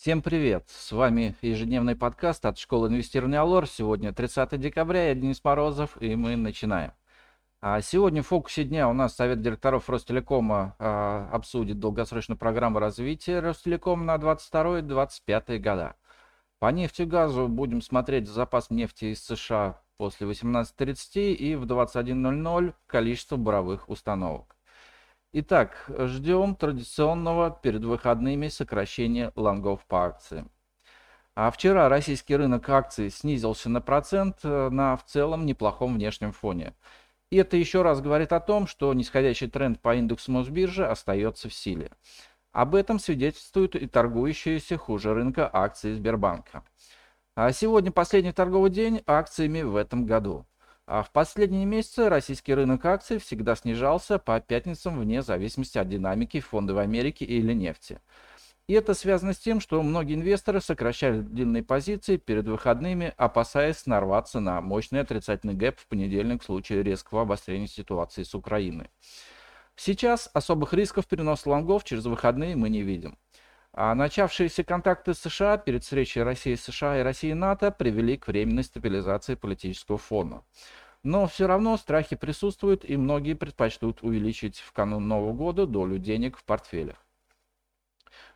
Всем привет! С вами ежедневный подкаст от школы инвестирования Алор. Сегодня 30 декабря, я Денис Морозов, и мы начинаем. А сегодня в фокусе дня у нас Совет директоров Ростелекома а, обсудит долгосрочную программу развития Ростелекома на 22-25 года. По нефти и газу будем смотреть запас нефти из США после 18.30 и в 21.00 количество буровых установок. Итак, ждем традиционного перед выходными сокращения лонгов по акции. А вчера российский рынок акций снизился на процент э, на в целом неплохом внешнем фоне. И это еще раз говорит о том, что нисходящий тренд по индексу Мосбиржи остается в силе. Об этом свидетельствует и торгующиеся хуже рынка акций Сбербанка. А сегодня последний торговый день акциями в этом году. А в последние месяцы российский рынок акций всегда снижался по пятницам вне зависимости от динамики фонда в Америке или нефти. И это связано с тем, что многие инвесторы сокращали длинные позиции перед выходными, опасаясь нарваться на мощный отрицательный гэп в понедельник в случае резкого обострения ситуации с Украиной. Сейчас особых рисков переноса лонгов через выходные мы не видим. А начавшиеся контакты США перед встречей России США и России НАТО привели к временной стабилизации политического фона. Но все равно страхи присутствуют, и многие предпочтут увеличить в канун Нового года долю денег в портфелях.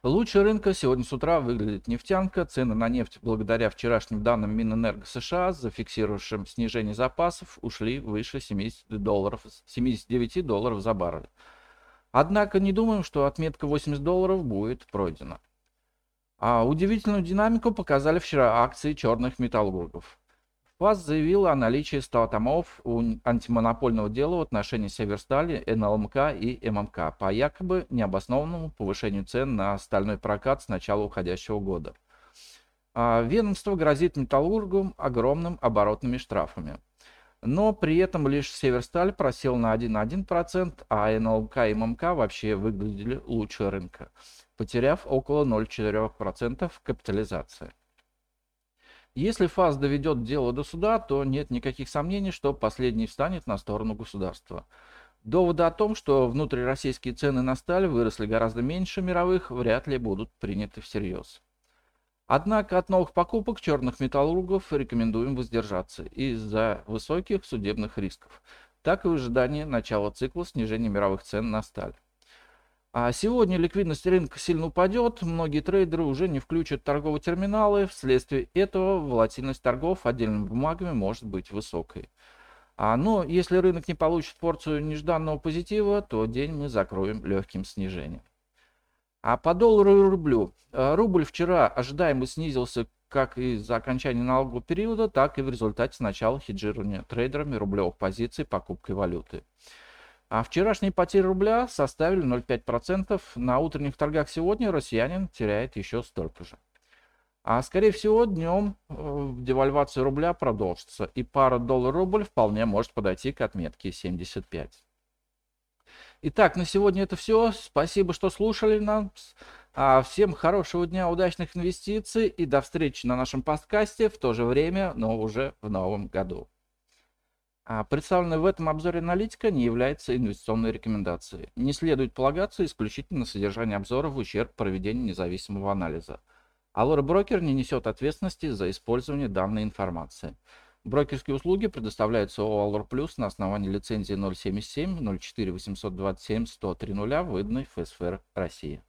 Лучше рынка сегодня с утра выглядит нефтянка. Цены на нефть благодаря вчерашним данным Минэнерго США, зафиксировавшим снижение запасов, ушли выше 70 долларов, 79 долларов за баррель. Однако не думаем, что отметка 80 долларов будет пройдена. А удивительную динамику показали вчера акции черных металлургов. ФАС заявила о наличии 100 томов у антимонопольного дела в отношении Северстали, НЛМК и ММК по якобы необоснованному повышению цен на стальной прокат с начала уходящего года. А ведомство грозит металлургам огромным оборотными штрафами. Но при этом лишь Северсталь просел на 1,1%, а НЛК и ММК вообще выглядели лучше рынка, потеряв около 0,4% капитализации. Если ФАС доведет дело до суда, то нет никаких сомнений, что последний встанет на сторону государства. Доводы о том, что внутрироссийские цены на сталь выросли гораздо меньше мировых, вряд ли будут приняты всерьез. Однако от новых покупок черных металлургов рекомендуем воздержаться из-за высоких судебных рисков, так и в ожидании начала цикла снижения мировых цен на сталь. А сегодня ликвидность рынка сильно упадет, многие трейдеры уже не включат торговые терминалы, вследствие этого волатильность торгов отдельными бумагами может быть высокой. А, но если рынок не получит порцию нежданного позитива, то день мы закроем легким снижением. А по доллару и рублю. А, рубль вчера ожидаемо снизился как из-за окончания налогового периода, так и в результате начала хеджирования трейдерами рублевых позиций покупкой валюты. А вчерашние потери рубля составили 0,5%. На утренних торгах сегодня россиянин теряет еще столько же. А скорее всего днем э, девальвация рубля продолжится. И пара доллар-рубль вполне может подойти к отметке 75. Итак, на сегодня это все. Спасибо, что слушали нас. А всем хорошего дня, удачных инвестиций и до встречи на нашем подкасте в то же время, но уже в новом году. А представленная в этом обзоре аналитика не является инвестиционной рекомендацией. Не следует полагаться исключительно на содержание обзора в ущерб проведению независимого анализа. Allure Брокер не несет ответственности за использование данной информации. Брокерские услуги предоставляются ООО Allure Plus на основании лицензии 077 04 827 103 выданной ФСФР России.